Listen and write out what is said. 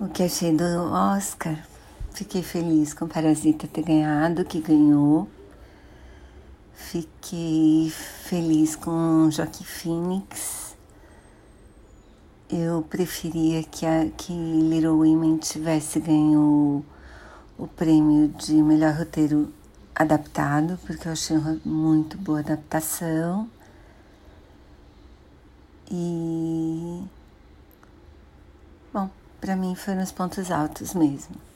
O que achei do Oscar? Fiquei feliz com Parasita ter ganhado, que ganhou. Fiquei feliz com Joaquim Phoenix. Eu preferia que, a, que Little Women tivesse ganho o, prêmio de melhor roteiro adaptado, porque eu achei muito boa adaptação. E bom, para mim foram os pontos altos mesmo.